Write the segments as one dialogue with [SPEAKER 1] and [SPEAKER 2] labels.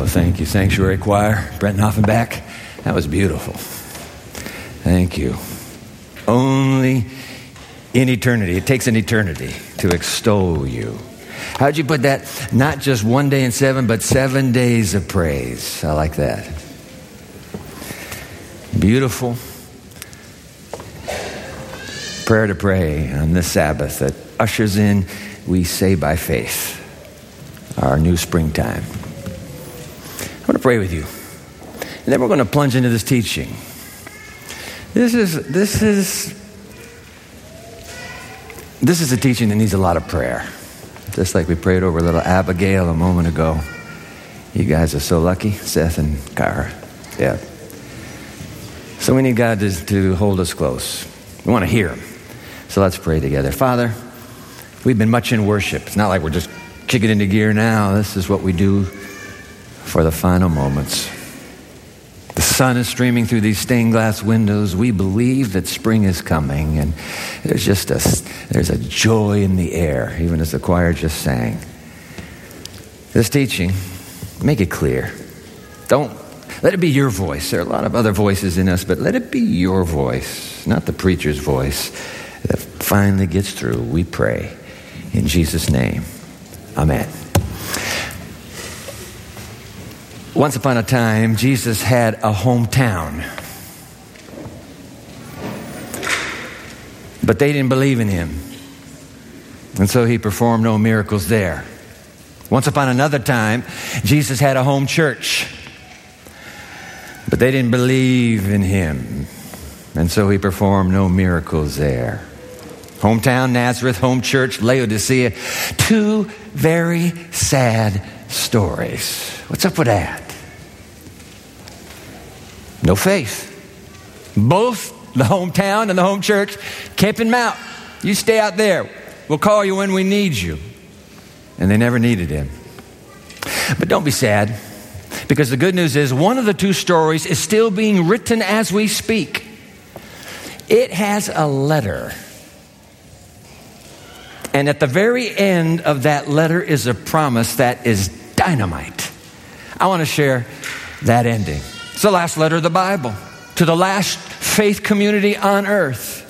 [SPEAKER 1] Oh, thank you, Sanctuary Choir, Brent Offenbach. That was beautiful. Thank you. Only in eternity. It takes an eternity to extol you. How'd you put that? Not just one day in seven, but seven days of praise. I like that. Beautiful prayer to pray on this Sabbath that ushers in, we say by faith, our new springtime. To pray with you. And then we're going to plunge into this teaching. This is, this is, this is a teaching that needs a lot of prayer. Just like we prayed over little Abigail a moment ago. You guys are so lucky, Seth and Kara. Yeah. So we need God to, to hold us close. We want to hear Him. So let's pray together. Father, we've been much in worship. It's not like we're just kicking into gear now. This is what we do for the final moments. The sun is streaming through these stained glass windows. We believe that spring is coming, and there's just a, there's a joy in the air, even as the choir just sang. This teaching, make it clear. Don't let it be your voice. There are a lot of other voices in us, but let it be your voice, not the preacher's voice, that finally gets through. We pray in Jesus' name. Amen. Once upon a time, Jesus had a hometown. But they didn't believe in him. And so he performed no miracles there. Once upon another time, Jesus had a home church. But they didn't believe in him. And so he performed no miracles there. Hometown, Nazareth, home church, Laodicea. Two very sad stories. What's up with that? No faith. Both the hometown and the home church camping him You stay out there. We'll call you when we need you. And they never needed him. But don't be sad, because the good news is one of the two stories is still being written as we speak. It has a letter. And at the very end of that letter is a promise that is dynamite. I want to share that ending. It's the last letter of the Bible to the last faith community on earth.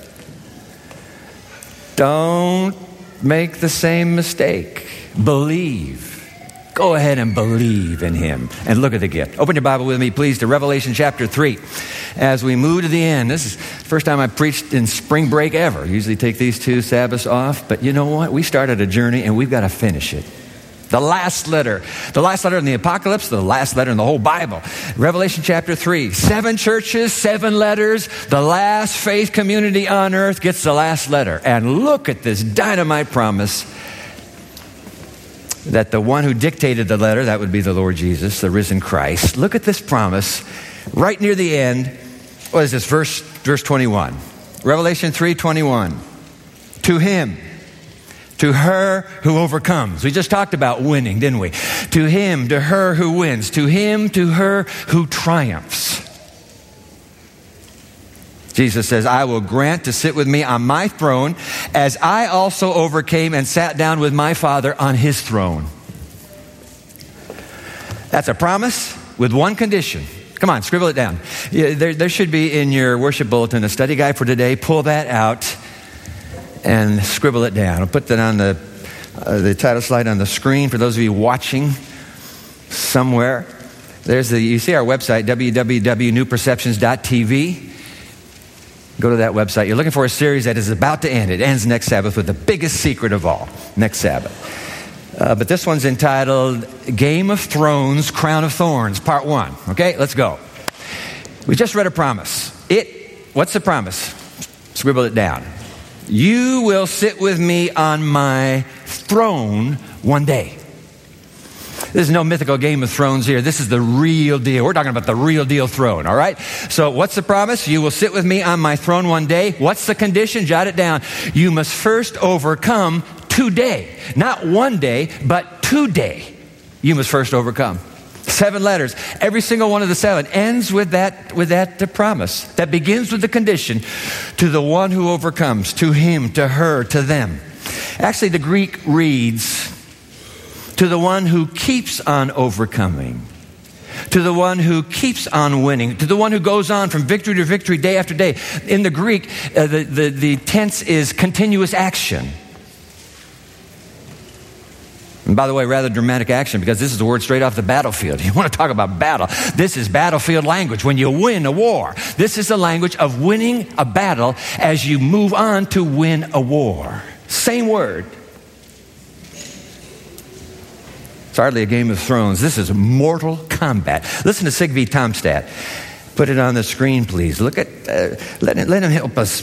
[SPEAKER 1] Don't make the same mistake. Believe. Go ahead and believe in him. And look at the gift. Open your Bible with me, please, to Revelation chapter 3. As we move to the end, this is the first time I preached in spring break ever. Usually take these two Sabbaths off, but you know what? We started a journey and we've got to finish it. The last letter. The last letter in the apocalypse, the last letter in the whole Bible. Revelation chapter 3. Seven churches, seven letters. The last faith community on earth gets the last letter. And look at this dynamite promise that the one who dictated the letter, that would be the Lord Jesus, the risen Christ. Look at this promise right near the end. What is this? Verse, verse 21. Revelation 3 21. To him to her who overcomes. We just talked about winning, didn't we? To him, to her who wins. To him, to her who triumphs. Jesus says, I will grant to sit with me on my throne as I also overcame and sat down with my Father on his throne. That's a promise with one condition. Come on, scribble it down. There, there should be in your worship bulletin a study guide for today. Pull that out and scribble it down. I'll put that on the, uh, the title slide on the screen for those of you watching somewhere. There's the, you see our website, www.newperceptions.tv. Go to that website. You're looking for a series that is about to end. It ends next Sabbath with the biggest secret of all, next Sabbath. Uh, but this one's entitled Game of Thrones, Crown of Thorns, Part One. Okay, let's go. We just read a promise. It, what's the promise? Scribble it down. You will sit with me on my throne one day. This is no mythical Game of Thrones here. This is the real deal. We're talking about the real deal throne, all right? So, what's the promise? You will sit with me on my throne one day. What's the condition? Jot it down. You must first overcome today. Not one day, but today. You must first overcome. Seven letters. Every single one of the seven ends with that, with that promise that begins with the condition to the one who overcomes, to him, to her, to them. Actually, the Greek reads, to the one who keeps on overcoming. to the one who keeps on winning, to the one who goes on from victory to victory day after day. In the Greek, uh, the, the, the tense is continuous action. And by the way, rather dramatic action because this is the word straight off the battlefield. You want to talk about battle. This is battlefield language. When you win a war, this is the language of winning a battle as you move on to win a war. Same word. It's hardly a Game of Thrones. This is mortal combat. Listen to Sigve Tonstad. Put it on the screen, please. Look at, uh, let, let him help us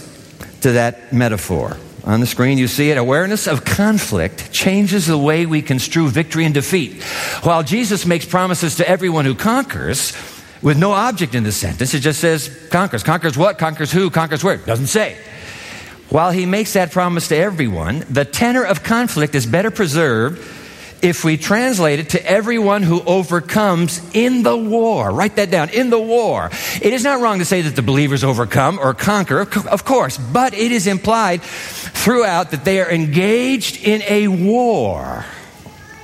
[SPEAKER 1] to that metaphor. On the screen, you see it. Awareness of conflict changes the way we construe victory and defeat. While Jesus makes promises to everyone who conquers, with no object in the sentence, it just says conquers. Conquers what? Conquers who? Conquers where? Doesn't say. While he makes that promise to everyone, the tenor of conflict is better preserved if we translate it to everyone who overcomes in the war. Write that down. In the war. It is not wrong to say that the believers overcome or conquer, of course, but it is implied throughout that they are engaged in a war.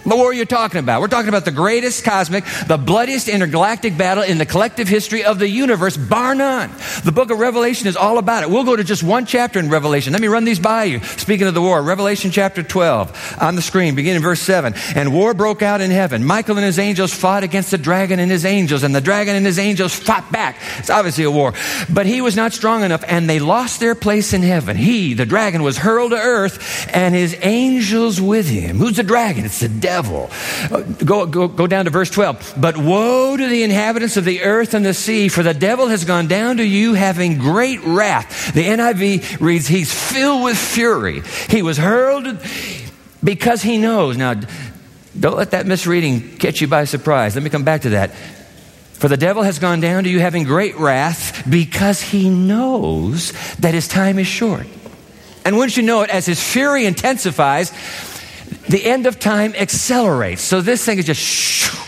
[SPEAKER 1] The war you're talking about. We're talking about the greatest cosmic, the bloodiest intergalactic battle in the collective history of the universe, bar none. The book of Revelation is all about it. We'll go to just one chapter in Revelation. Let me run these by you. Speaking of the war, Revelation chapter 12 on the screen, beginning verse 7. And war broke out in heaven. Michael and his angels fought against the dragon and his angels, and the dragon and his angels fought back. It's obviously a war. But he was not strong enough, and they lost their place in heaven. He, the dragon, was hurled to earth, and his angels with him. Who's the dragon? It's the devil devil. Uh, go, go, go down to verse 12. But woe to the inhabitants of the earth and the sea, for the devil has gone down to you having great wrath. The NIV reads, He's filled with fury. He was hurled because he knows. Now, don't let that misreading catch you by surprise. Let me come back to that. For the devil has gone down to you having great wrath because he knows that his time is short. And once you know it, as his fury intensifies, the end of time accelerates. So this thing is just shoo.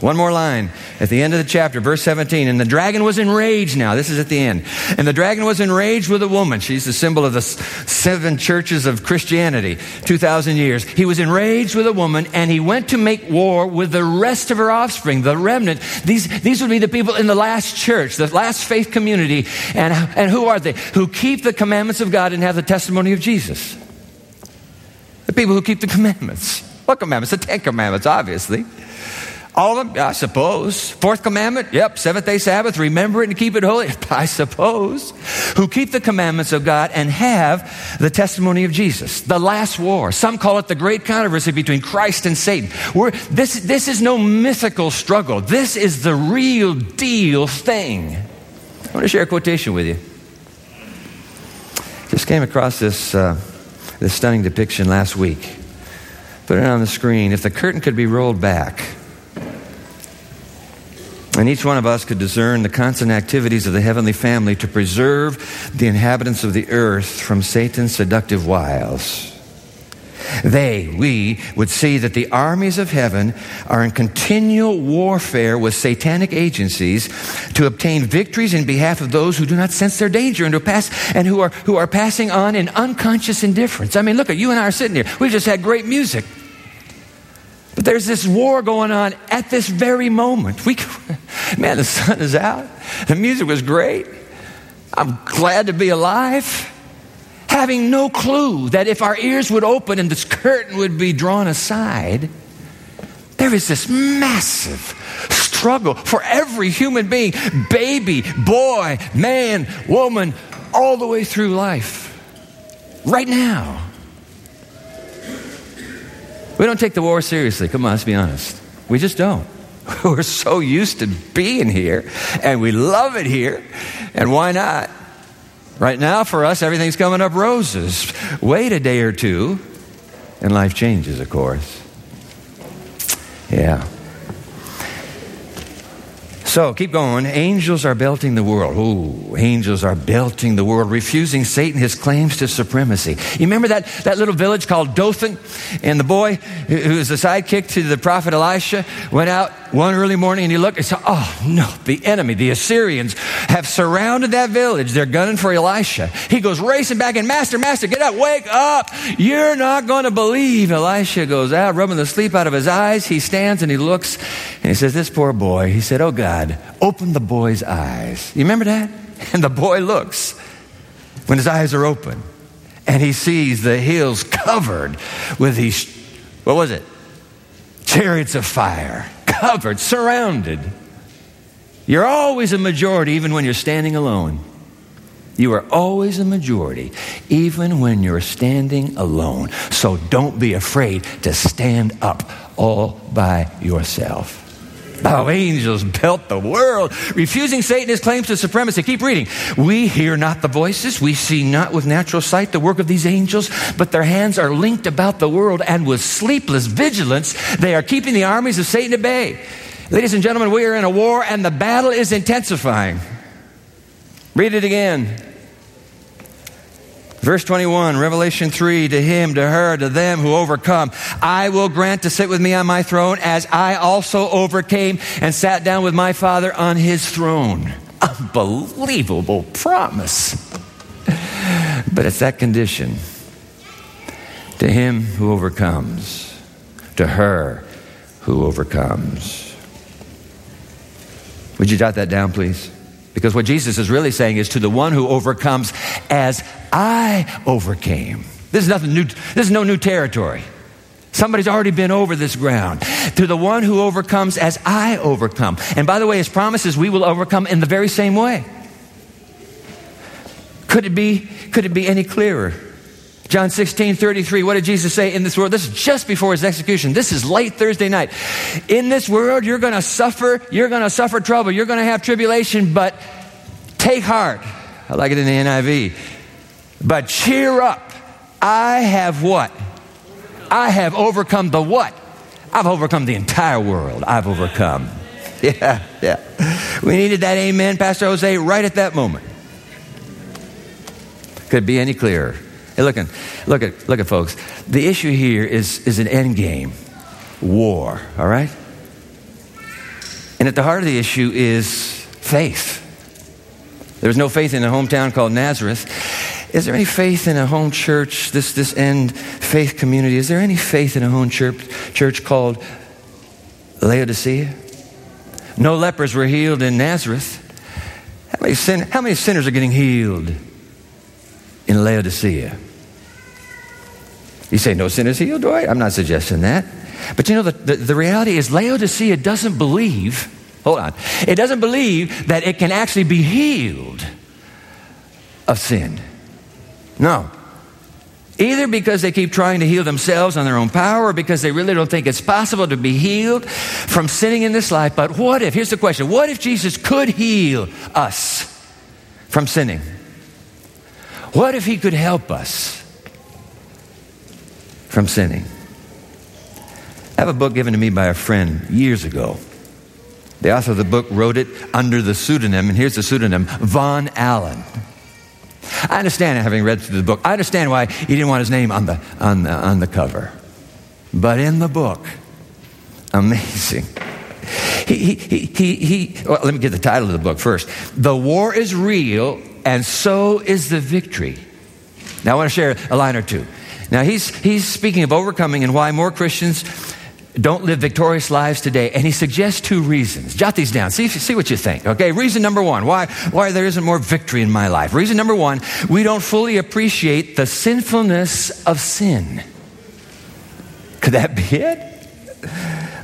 [SPEAKER 1] One more line at the end of the chapter, verse 17. And the dragon was enraged now. This is at the end. And the dragon was enraged with a woman. She's the symbol of the seven churches of Christianity, 2,000 years. He was enraged with a woman and he went to make war with the rest of her offspring, the remnant. These, these would be the people in the last church, the last faith community. And, and who are they? Who keep the commandments of God and have the testimony of Jesus. People who keep the commandments. What commandments? The Ten Commandments, obviously. All of them, I suppose. Fourth commandment, yep, seventh day Sabbath, remember it and keep it holy, I suppose. Who keep the commandments of God and have the testimony of Jesus. The last war. Some call it the great controversy between Christ and Satan. We're, this, this is no mythical struggle. This is the real deal thing. I want to share a quotation with you. Just came across this. Uh, this stunning depiction last week. Put it on the screen. If the curtain could be rolled back, and each one of us could discern the constant activities of the heavenly family to preserve the inhabitants of the earth from Satan's seductive wiles. They, we, would see that the armies of heaven are in continual warfare with satanic agencies to obtain victories in behalf of those who do not sense their danger and who pass and who are who are passing on in unconscious indifference. I mean, look at you and I are sitting here. We just had great music. But there's this war going on at this very moment. We, man, the sun is out. The music was great. I'm glad to be alive having no clue that if our ears would open and this curtain would be drawn aside, there is this massive struggle for every human being baby, boy, man, woman, all the way through life. Right now. We don't take the war seriously. Come on, let's be honest. We just don't. We're so used to being here, and we love it here, and why not? Right now, for us, everything's coming up roses. Wait a day or two, and life changes, of course. Yeah. So keep going. Angels are belting the world. Ooh, angels are belting the world, refusing Satan his claims to supremacy. You remember that, that little village called Dothan? And the boy who was the sidekick to the prophet Elisha went out one early morning and he looked and said, Oh no, the enemy, the Assyrians, have surrounded that village. They're gunning for Elisha. He goes racing back and, Master, Master, get up, wake up. You're not going to believe. Elisha goes out, rubbing the sleep out of his eyes. He stands and he looks And he says, This poor boy, he said, Oh God, open the boy's eyes. You remember that? And the boy looks when his eyes are open and he sees the hills covered with these, what was it? Chariots of fire, covered, surrounded. You're always a majority even when you're standing alone. You are always a majority, even when you're standing alone. So don't be afraid to stand up all by yourself. Oh, angels built the world, refusing Satan his claims to supremacy. Keep reading. We hear not the voices, we see not with natural sight the work of these angels, but their hands are linked about the world, and with sleepless vigilance, they are keeping the armies of Satan at bay. Ladies and gentlemen, we are in a war, and the battle is intensifying. Read it again. Verse 21, Revelation 3, to him, to her, to them who overcome, I will grant to sit with me on my throne as I also overcame and sat down with my Father on his throne. Unbelievable promise. But it's that condition. To him who overcomes, to her who overcomes. Would you jot that down, please? Because what Jesus is really saying is to the one who overcomes as I overcame. This is nothing new. This is no new territory. Somebody's already been over this ground. To the one who overcomes as I overcome. And by the way, his promise is we will overcome in the very same way. Could it be, could it be any clearer? John 16, 33, what did Jesus say in this world? This is just before his execution. This is late Thursday night. In this world, you're going to suffer, you're going to suffer trouble, you're going to have tribulation, but take heart. I like it in the NIV. But cheer up. I have what? I have overcome the what? I've overcome the entire world. I've overcome. Yeah, yeah. We needed that amen, Pastor Jose, right at that moment. Could be any clearer. Hey, look, at, look at, look at folks. The issue here is, is an end game war, all right? And at the heart of the issue is faith. There was no faith in a hometown called Nazareth. Is there any faith in a home church, this, this end faith community? Is there any faith in a home church, church called Laodicea? No lepers were healed in Nazareth. How many, sin, how many sinners are getting healed in Laodicea? You say, no sin is healed, do I? I'm not suggesting that. But you know, the, the, the reality is Laodicea doesn't believe, hold on, it doesn't believe that it can actually be healed of sin. No. Either because they keep trying to heal themselves on their own power or because they really don't think it's possible to be healed from sinning in this life. But what if, here's the question what if Jesus could heal us from sinning? What if he could help us from sinning? I have a book given to me by a friend years ago. The author of the book wrote it under the pseudonym, and here's the pseudonym Von Allen. I understand, having read through the book, I understand why he didn't want his name on the, on the, on the cover. But in the book, amazing. He, he, he, he, well, let me get the title of the book first. The war is real, and so is the victory. Now, I want to share a line or two. Now, he's, he's speaking of overcoming and why more Christians don't live victorious lives today. And he suggests two reasons. Jot these down. See, see what you think. Okay. Reason number one why, why there isn't more victory in my life. Reason number one we don't fully appreciate the sinfulness of sin. Could that be it?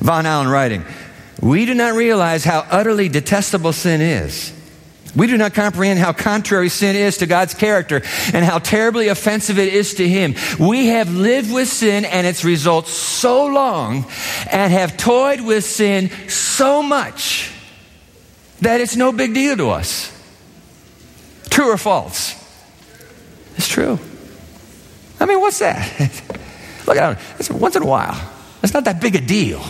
[SPEAKER 1] Von Allen writing, we do not realize how utterly detestable sin is. We do not comprehend how contrary sin is to God's character and how terribly offensive it is to Him. We have lived with sin and its results so long and have toyed with sin so much that it's no big deal to us. True or false? It's true. I mean, what's that? Look at it. Once in a while. It's not that big a deal.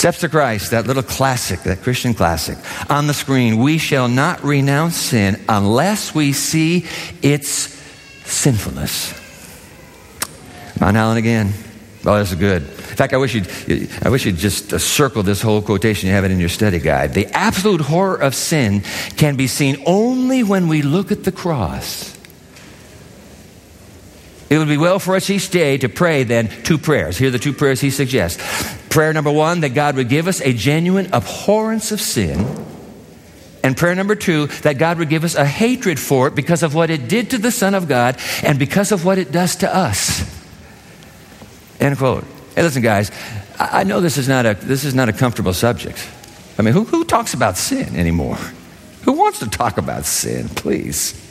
[SPEAKER 1] Steps to Christ, that little classic, that Christian classic, on the screen. We shall not renounce sin unless we see its sinfulness. Von Allen again. Oh, that's good. In fact, I wish you'd, I wish you'd just uh, circle this whole quotation. You have it in your study guide. The absolute horror of sin can be seen only when we look at the cross. It would be well for us each day to pray then two prayers. Here are the two prayers he suggests. Prayer number one, that God would give us a genuine abhorrence of sin. And prayer number two, that God would give us a hatred for it because of what it did to the Son of God and because of what it does to us. End quote. Hey, listen, guys, I know this is not a, this is not a comfortable subject. I mean, who, who talks about sin anymore? Who wants to talk about sin, please?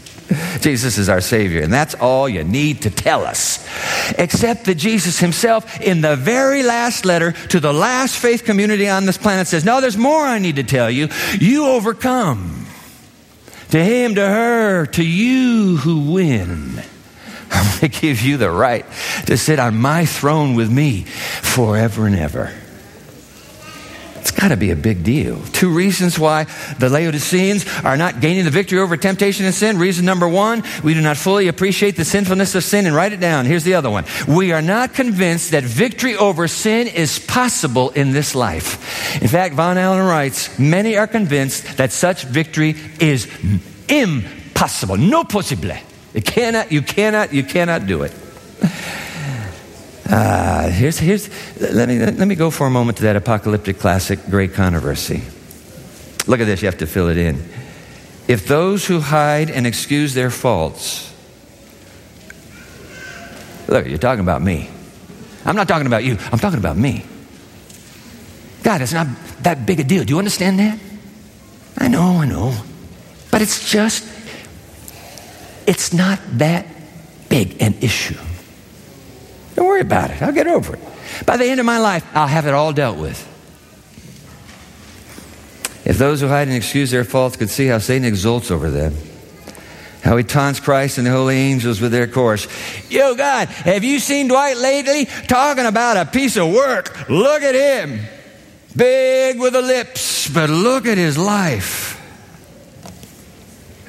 [SPEAKER 1] Jesus is our Savior, and that's all you need to tell us. Except that Jesus himself, in the very last letter to the last faith community on this planet, says, No, there's more I need to tell you. You overcome. To him, to her, to you who win. I'm going to give you the right to sit on my throne with me forever and ever. Got to be a big deal. Two reasons why the Laodiceans are not gaining the victory over temptation and sin. Reason number one, we do not fully appreciate the sinfulness of sin. And write it down. Here's the other one. We are not convinced that victory over sin is possible in this life. In fact, Von Allen writes, many are convinced that such victory is impossible. No possible. You cannot, you cannot, you cannot do it. Uh, here's, here's, let, me, let me go for a moment to that apocalyptic classic, Great Controversy. Look at this, you have to fill it in. If those who hide and excuse their faults, look, you're talking about me. I'm not talking about you, I'm talking about me. God, it's not that big a deal. Do you understand that? I know, I know. But it's just, it's not that big an issue. Don't worry about it. I'll get over it. By the end of my life, I'll have it all dealt with. If those who hide and excuse their faults could see how Satan exults over them, how he taunts Christ and the holy angels with their course. Yo, God, have you seen Dwight lately talking about a piece of work? Look at him. Big with the lips, but look at his life.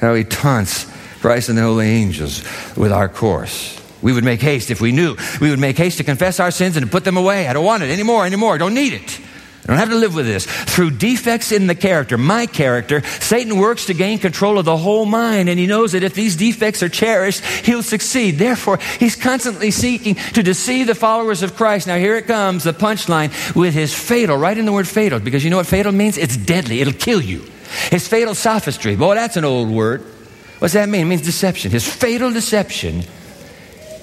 [SPEAKER 1] How he taunts Christ and the holy angels with our course. We would make haste if we knew. We would make haste to confess our sins and to put them away. I don't want it anymore, anymore. I don't need it. I don't have to live with this. Through defects in the character, my character, Satan works to gain control of the whole mind, and he knows that if these defects are cherished, he'll succeed. Therefore, he's constantly seeking to deceive the followers of Christ. Now, here it comes, the punchline, with his fatal, right in the word fatal, because you know what fatal means? It's deadly, it'll kill you. His fatal sophistry. Boy, that's an old word. What's that mean? It means deception. His fatal deception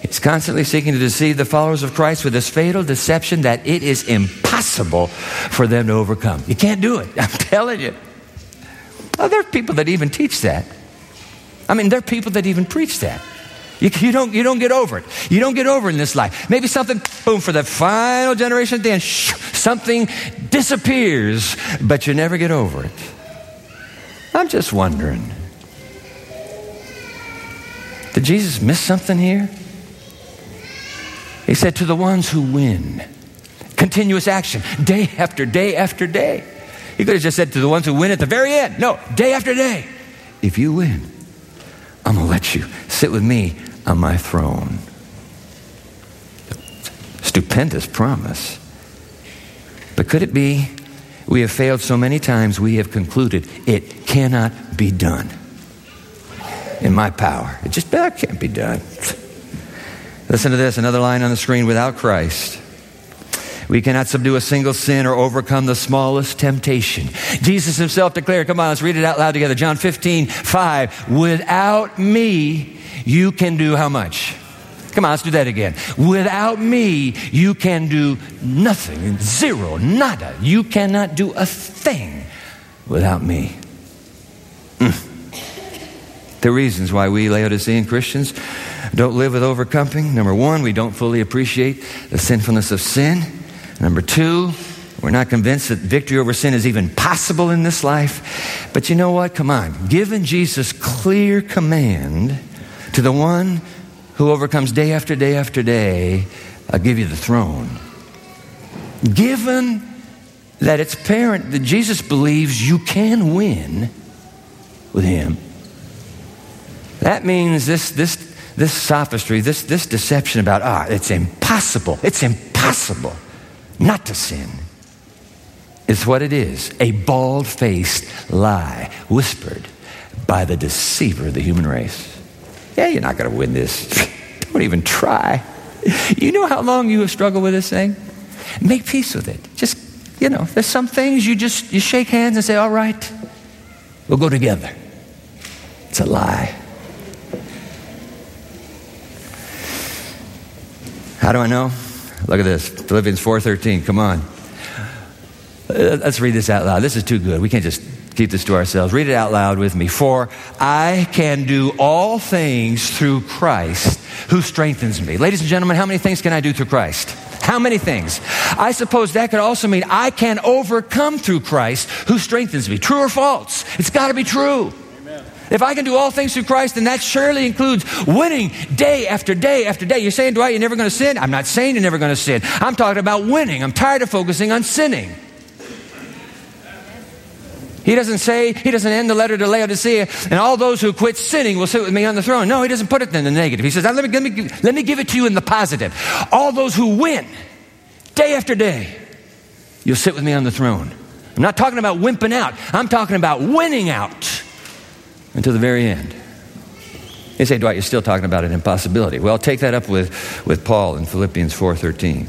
[SPEAKER 1] He's constantly seeking to deceive the followers of Christ with this fatal deception that it is impossible for them to overcome. You can't do it. I'm telling you. Oh, there are people that even teach that. I mean, there are people that even preach that. You, you, don't, you don't get over it. You don't get over it in this life. Maybe something, boom, for the final generation at the end, something disappears, but you never get over it. I'm just wondering did Jesus miss something here? He said, To the ones who win. Continuous action, day after day after day. He could have just said to the ones who win at the very end. No, day after day. If you win, I'm going to let you sit with me on my throne. Stupendous promise. But could it be we have failed so many times we have concluded it cannot be done in my power? It just that can't be done. Listen to this another line on the screen without Christ. We cannot subdue a single sin or overcome the smallest temptation. Jesus himself declared, come on, let's read it out loud together. John 15, 5. Without me, you can do how much? Come on, let's do that again. Without me, you can do nothing. Zero, nada. You cannot do a thing without me. Mm. The reasons why we Laodicean Christians don't live with overcoming. Number one, we don't fully appreciate the sinfulness of sin. Number two, we're not convinced that victory over sin is even possible in this life. But you know what? Come on. Given Jesus' clear command to the one who overcomes day after day after day, I'll give you the throne. Given that it's apparent that Jesus believes you can win with him, that means this, this this sophistry, this, this deception about, ah, it's impossible, it's impossible not to sin, is what it is a bald faced lie whispered by the deceiver of the human race. Yeah, you're not going to win this. Don't even try. You know how long you have struggled with this thing? Make peace with it. Just, you know, there's some things you just you shake hands and say, all right, we'll go together. It's a lie. How do I know? Look at this. Philippians 4:13. Come on. Uh, let's read this out loud. This is too good. We can't just keep this to ourselves. Read it out loud with me. For I can do all things through Christ who strengthens me. Ladies and gentlemen, how many things can I do through Christ? How many things? I suppose that could also mean I can overcome through Christ who strengthens me. True or false? It's got to be true. If I can do all things through Christ, then that surely includes winning day after day after day. You're saying, Dwight, you're never going to sin? I'm not saying you're never going to sin. I'm talking about winning. I'm tired of focusing on sinning. He doesn't say, he doesn't end the letter to Laodicea, and all those who quit sinning will sit with me on the throne. No, he doesn't put it in the negative. He says, let me, let me, let me give it to you in the positive. All those who win day after day, you'll sit with me on the throne. I'm not talking about wimping out, I'm talking about winning out until the very end. You say, Dwight, you're still talking about an impossibility. Well, take that up with, with Paul in Philippians 4.13.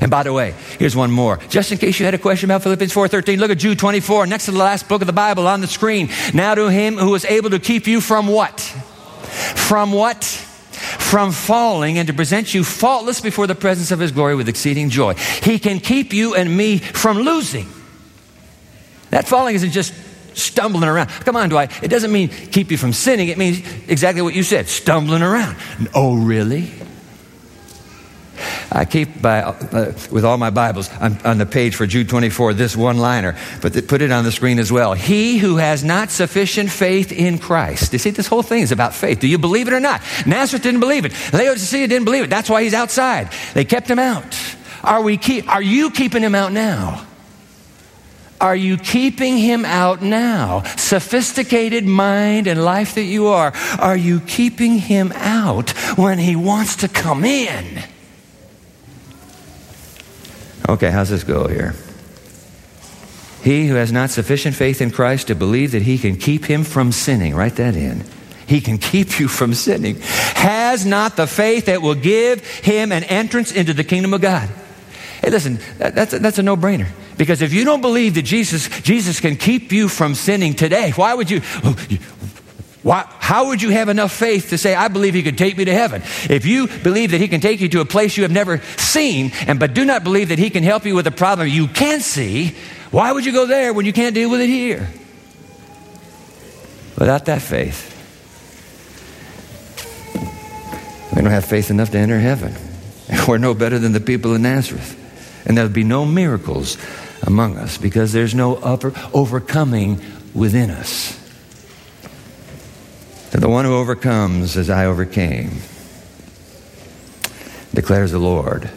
[SPEAKER 1] And by the way, here's one more. Just in case you had a question about Philippians 4:13, look at Jude 24, next to the last book of the Bible on the screen. Now to him who is able to keep you from what? From what? From falling and to present you faultless before the presence of his glory with exceeding joy. He can keep you and me from losing. That falling isn't just stumbling around. Come on, Dwight. It doesn't mean keep you from sinning. It means exactly what you said, stumbling around. Oh, really? I keep by, uh, with all my Bibles on, on, the page for Jude 24 this one liner, but put it on the screen as well. He who has not sufficient faith in Christ. You see, this whole thing is about faith. Do you believe it or not? Nazareth didn't believe it. Laodicea didn't believe it. That's why he's outside. They kept him out. Are, we keep, are you keeping him out now? Are you keeping him out now? Sophisticated mind and life that you are, are you keeping him out when he wants to come in? Okay, how's this go here? He who has not sufficient faith in Christ to believe that he can keep him from sinning, write that in. He can keep you from sinning. Has not the faith that will give him an entrance into the kingdom of God. Hey, listen, that's a, that's a no brainer. Because if you don't believe that Jesus, Jesus can keep you from sinning today, why would you, why, how would you have enough faith to say, I believe he could take me to heaven? If you believe that he can take you to a place you have never seen, and but do not believe that he can help you with a problem you can't see, why would you go there when you can't deal with it here? Without that faith, we don't have faith enough to enter heaven. We're no better than the people in Nazareth. And there'll be no miracles among us because there's no upper overcoming within us. To the one who overcomes as I overcame, declares the Lord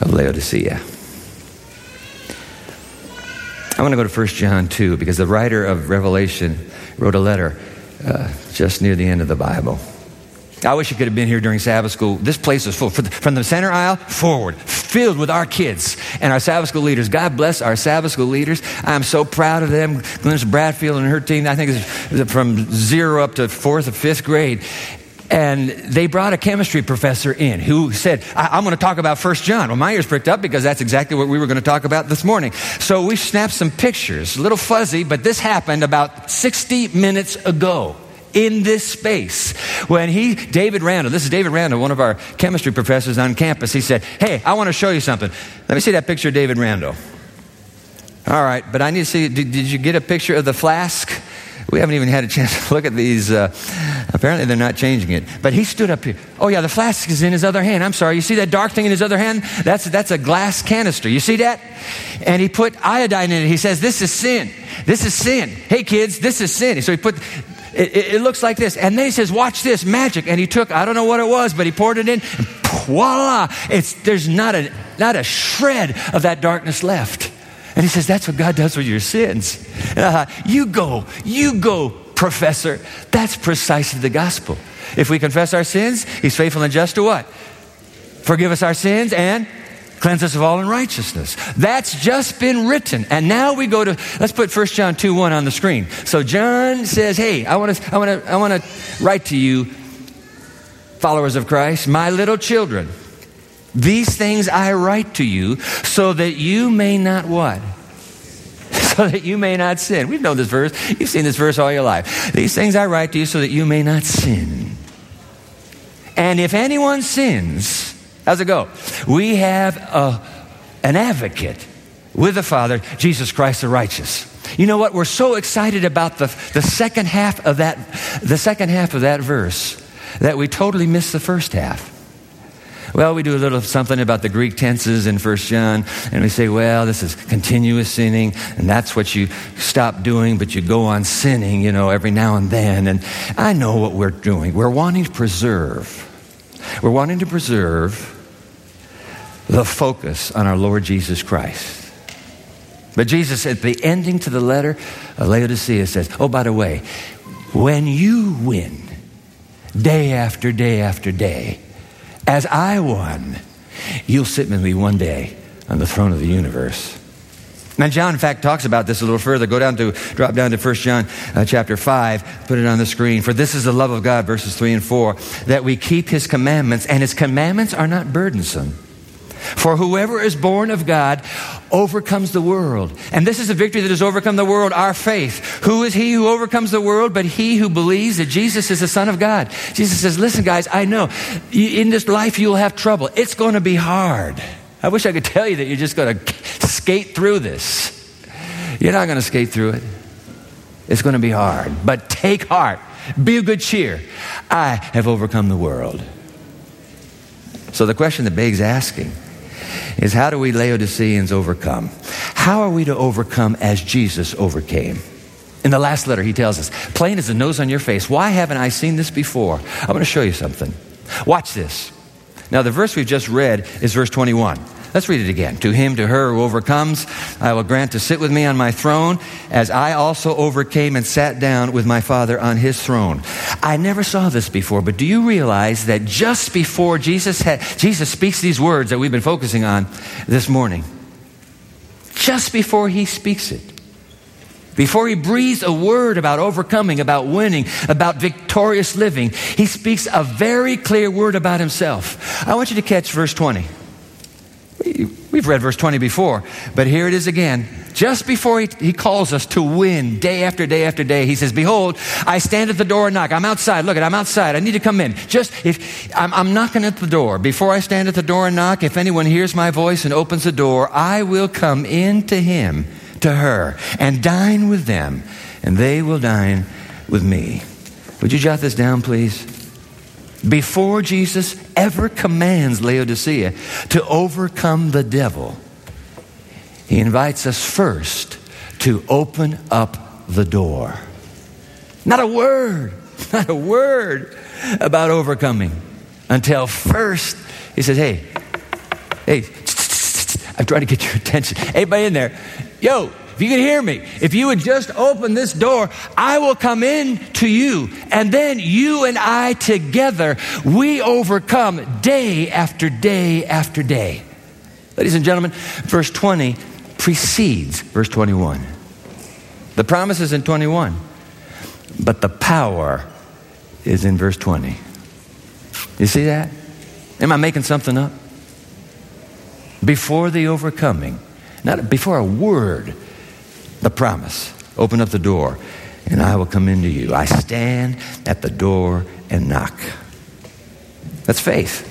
[SPEAKER 1] of Laodicea. I want to go to 1 John 2 because the writer of Revelation wrote a letter uh, just near the end of the Bible. I wish you could have been here during Sabbath school. This place is full. From the center aisle forward, filled with our kids and our Sabbath school leaders. God bless our Sabbath school leaders. I'm so proud of them. Glennis Bradfield and her team, I think it's from zero up to fourth or fifth grade. And they brought a chemistry professor in who said, I- am going to talk about First John. Well, my ears pricked up because that's exactly what we were going to talk about this morning. So we snapped some pictures, a little fuzzy, but this happened about 60 minutes ago in this space. When he, David Randall, this is David Randall, one of our chemistry professors on campus, he said, Hey, I want to show you something. Let me see that picture of David Randall. All right, but I need to see, did, did you get a picture of the flask? We haven't even had a chance to look at these. Uh, apparently, they're not changing it. But he stood up here. Oh, yeah, the flask is in his other hand. I'm sorry. You see that dark thing in his other hand? That's, that's a glass canister. You see that? And he put iodine in it. He says, This is sin. This is sin. Hey, kids, this is sin. So he put it, it, it, looks like this. And then he says, Watch this magic. And he took, I don't know what it was, but he poured it in, and voila! It's, there's not a, not a shred of that darkness left. And he says, That's what God does with your sins. Uh, you go, you go, professor. That's precisely the gospel. If we confess our sins, he's faithful and just to what? Forgive us our sins and cleanse us of all unrighteousness. That's just been written. And now we go to, let's put 1 John 2 1 on the screen. So John says, Hey, I want to, I want to, I want to write to you, followers of Christ, my little children. These things I write to you so that you may not what? So that you may not sin. We've known this verse. You've seen this verse all your life. These things I write to you so that you may not sin. And if anyone sins, how's it go? We have a, an advocate with the Father, Jesus Christ the righteous. You know what? We're so excited about the, the second half of that the second half of that verse that we totally miss the first half. Well, we do a little something about the Greek tenses in 1 John, and we say, well, this is continuous sinning, and that's what you stop doing, but you go on sinning, you know, every now and then. And I know what we're doing. We're wanting to preserve. We're wanting to preserve the focus on our Lord Jesus Christ. But Jesus, at the ending to the letter uh, Laodicea, says, Oh, by the way, when you win day after day after day, as I won, you'll sit with me one day on the throne of the universe. Now, John, in fact, talks about this a little further. Go down to, drop down to 1 John uh, chapter 5, put it on the screen. For this is the love of God, verses 3 and 4, that we keep his commandments, and his commandments are not burdensome. For whoever is born of God overcomes the world. And this is a victory that has overcome the world, our faith. Who is he who overcomes the world but he who believes that Jesus is the Son of God? Jesus says, Listen, guys, I know in this life you'll have trouble. It's going to be hard. I wish I could tell you that you're just going to skate through this. You're not going to skate through it. It's going to be hard. But take heart. Be of good cheer. I have overcome the world. So the question that begs asking is how do we Laodiceans overcome? How are we to overcome as Jesus overcame? In the last letter, he tells us, plain as the nose on your face, why haven't I seen this before? I'm going to show you something. Watch this. Now, the verse we've just read is verse 21. Let's read it again. To him, to her who overcomes, I will grant to sit with me on my throne, as I also overcame and sat down with my Father on his throne. I never saw this before, but do you realize that just before Jesus had, Jesus speaks these words that we've been focusing on this morning, just before he speaks it, before he breathes a word about overcoming, about winning, about victorious living, he speaks a very clear word about himself. I want you to catch verse 20. We've read verse 20 before, but here it is again. Just before he, he calls us to win day after day after day, he says, Behold, I stand at the door and knock. I'm outside. Look, at I'm outside. I need to come in. Just if I'm, I'm knocking at the door, before I stand at the door and knock, if anyone hears my voice and opens the door, I will come in to him, to her, and dine with them, and they will dine with me. Would you jot this down, please? before Jesus ever commands Laodicea to overcome the devil, he invites us first to open up the door. Not a word, not a word about overcoming until first he says, Hey, hey, I'm trying to get your attention. Everybody in there, yo, if you could hear me, if you would just open this door, I will come in to you. And then you and I together, we overcome day after day after day. Ladies and gentlemen, verse 20 precedes verse 21. The promise is in 21, but the power is in verse 20. You see that? Am I making something up? Before the overcoming, not before a word the promise. Open up the door, and I will come into you. I stand at the door and knock. That's faith.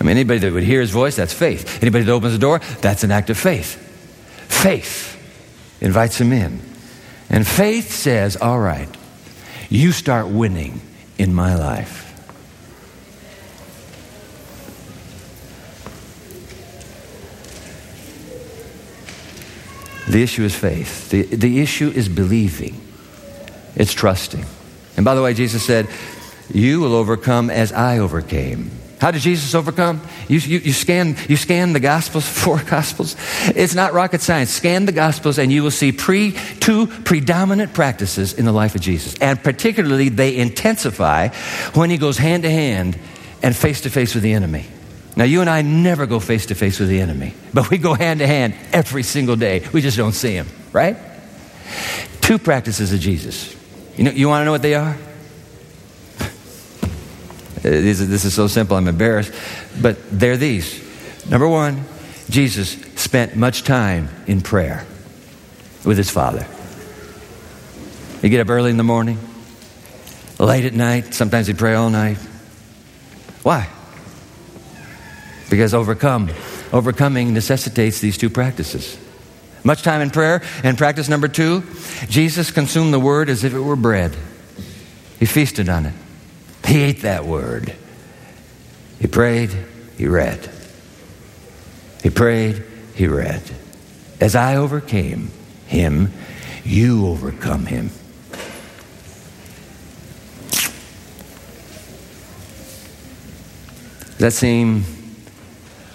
[SPEAKER 1] I mean, anybody that would hear his voice, that's faith. Anybody that opens the door, that's an act of faith. Faith invites him in. And faith says, All right, you start winning in my life. The issue is faith. The, the issue is believing. It's trusting. And by the way, Jesus said, You will overcome as I overcame. How did Jesus overcome? You, you, you, scan, you scan the Gospels, four Gospels. It's not rocket science. Scan the Gospels and you will see pre, two predominant practices in the life of Jesus. And particularly, they intensify when he goes hand to hand and face to face with the enemy. Now, you and I never go face to face with the enemy, but we go hand to hand every single day. We just don't see him, right? Two practices of Jesus. You, know, you want to know what they are? Uh, this is, this is so simple, I'm embarrassed. But they're these Number one, Jesus spent much time in prayer with his Father. He'd get up early in the morning, late at night, sometimes he'd pray all night. Why? Because overcome, overcoming necessitates these two practices. Much time in prayer. And practice number two, Jesus consumed the word as if it were bread. He feasted on it. He ate that word. He prayed, he read. He prayed, he read. As I overcame him, you overcome him. Does that seem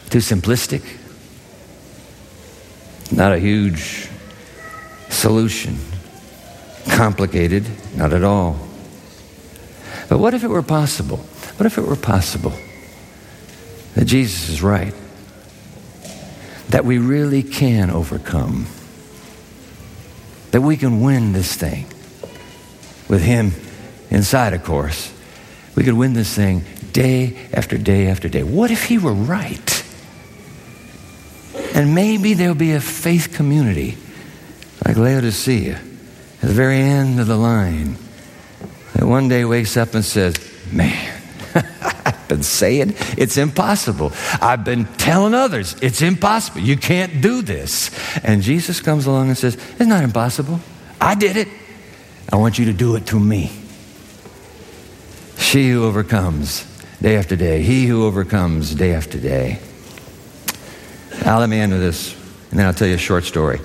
[SPEAKER 1] too simplistic? Not a huge solution. Complicated? Not at all. But what if it were possible? What if it were possible that Jesus is right? That we really can overcome. That we can win this thing. With Him inside, of course. We could win this thing day after day after day. What if He were right? And maybe there'll be a faith community like Laodicea at the very end of the line that one day wakes up and says, Man, I've been saying it's impossible. I've been telling others it's impossible. You can't do this. And Jesus comes along and says, It's not impossible. I did it. I want you to do it through me. She who overcomes day after day, he who overcomes day after day. Now, let me end with this, and then I'll tell you a short story.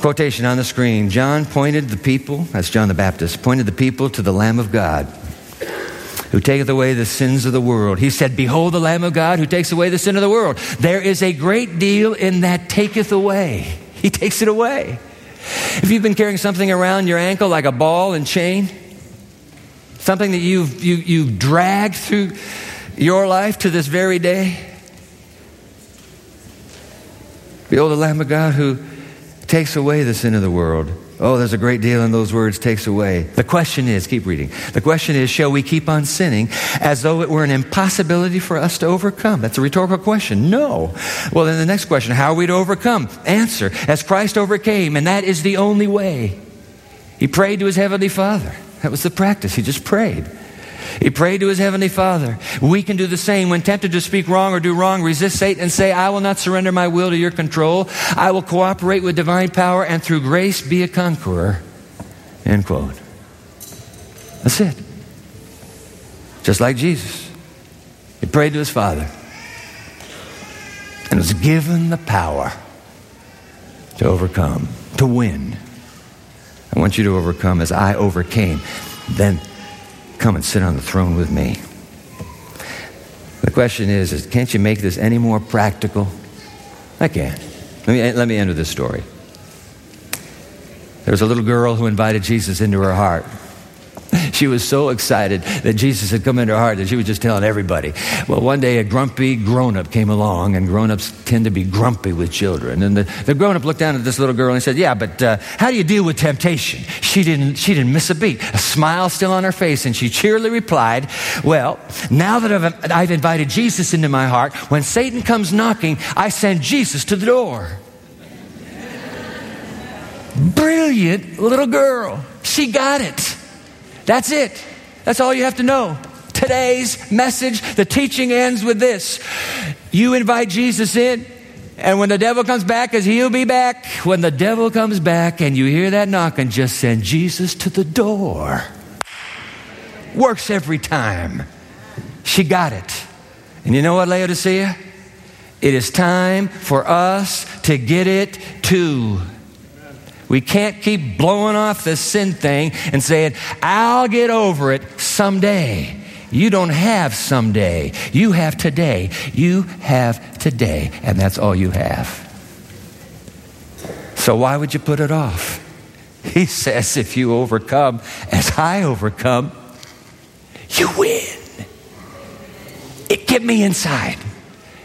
[SPEAKER 1] Quotation on the screen John pointed the people, that's John the Baptist, pointed the people to the Lamb of God who taketh away the sins of the world. He said, Behold the Lamb of God who takes away the sin of the world. There is a great deal in that taketh away. He takes it away. If you've been carrying something around your ankle like a ball and chain, something that you've, you, you've dragged through your life to this very day, Behold the Lamb of God who takes away the sin of the world. Oh, there's a great deal in those words, takes away. The question is, keep reading. The question is, shall we keep on sinning as though it were an impossibility for us to overcome? That's a rhetorical question. No. Well, then the next question, how are we to overcome? Answer, as Christ overcame, and that is the only way. He prayed to his heavenly Father. That was the practice. He just prayed. He prayed to his heavenly Father. We can do the same. When tempted to speak wrong or do wrong, resist Satan and say, I will not surrender my will to your control. I will cooperate with divine power and through grace be a conqueror. End quote. That's it. Just like Jesus. He prayed to his Father and was given the power to overcome, to win. I want you to overcome as I overcame. Then Come and sit on the throne with me. The question is, is can't you make this any more practical? I can. Let me, let me end with this story. There was a little girl who invited Jesus into her heart. She was so excited that Jesus had come into her heart that she was just telling everybody. Well, one day a grumpy grown up came along, and grown ups tend to be grumpy with children. And the, the grown up looked down at this little girl and said, Yeah, but uh, how do you deal with temptation? She didn't, she didn't miss a beat, a smile still on her face, and she cheerily replied, Well, now that I've, I've invited Jesus into my heart, when Satan comes knocking, I send Jesus to the door. Brilliant little girl. She got it. That's it. That's all you have to know. Today's message, the teaching ends with this. You invite Jesus in, and when the devil comes back, as he'll be back, when the devil comes back and you hear that knocking, just send Jesus to the door. Works every time. She got it. And you know what, Laodicea? It is time for us to get it too. We can't keep blowing off the sin thing and saying, I'll get over it someday. You don't have someday. You have today. You have today. And that's all you have. So why would you put it off? He says, if you overcome as I overcome, you win. It get me inside.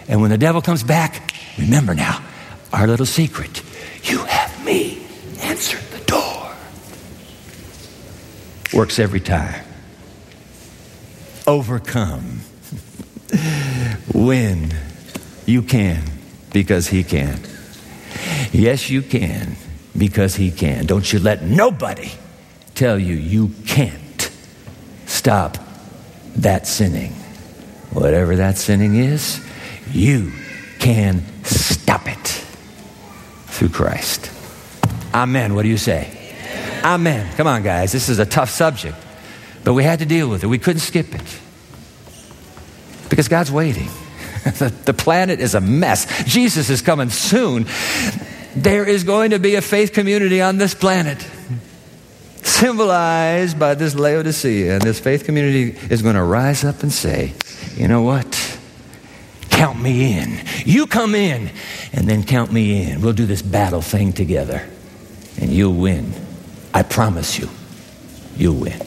[SPEAKER 1] And when the devil comes back, remember now, our little secret, you have me answered the door. Works every time. Overcome. Win. You can because He can. Yes, you can because He can. Don't you let nobody tell you you can't stop that sinning. Whatever that sinning is, you can stop it through Christ. Amen. What do you say? Amen. Come on, guys. This is a tough subject, but we had to deal with it. We couldn't skip it because God's waiting. the planet is a mess. Jesus is coming soon. There is going to be a faith community on this planet, symbolized by this Laodicea. And this faith community is going to rise up and say, you know what? Count me in. You come in, and then count me in. We'll do this battle thing together, and you'll win. I promise you, you'll win.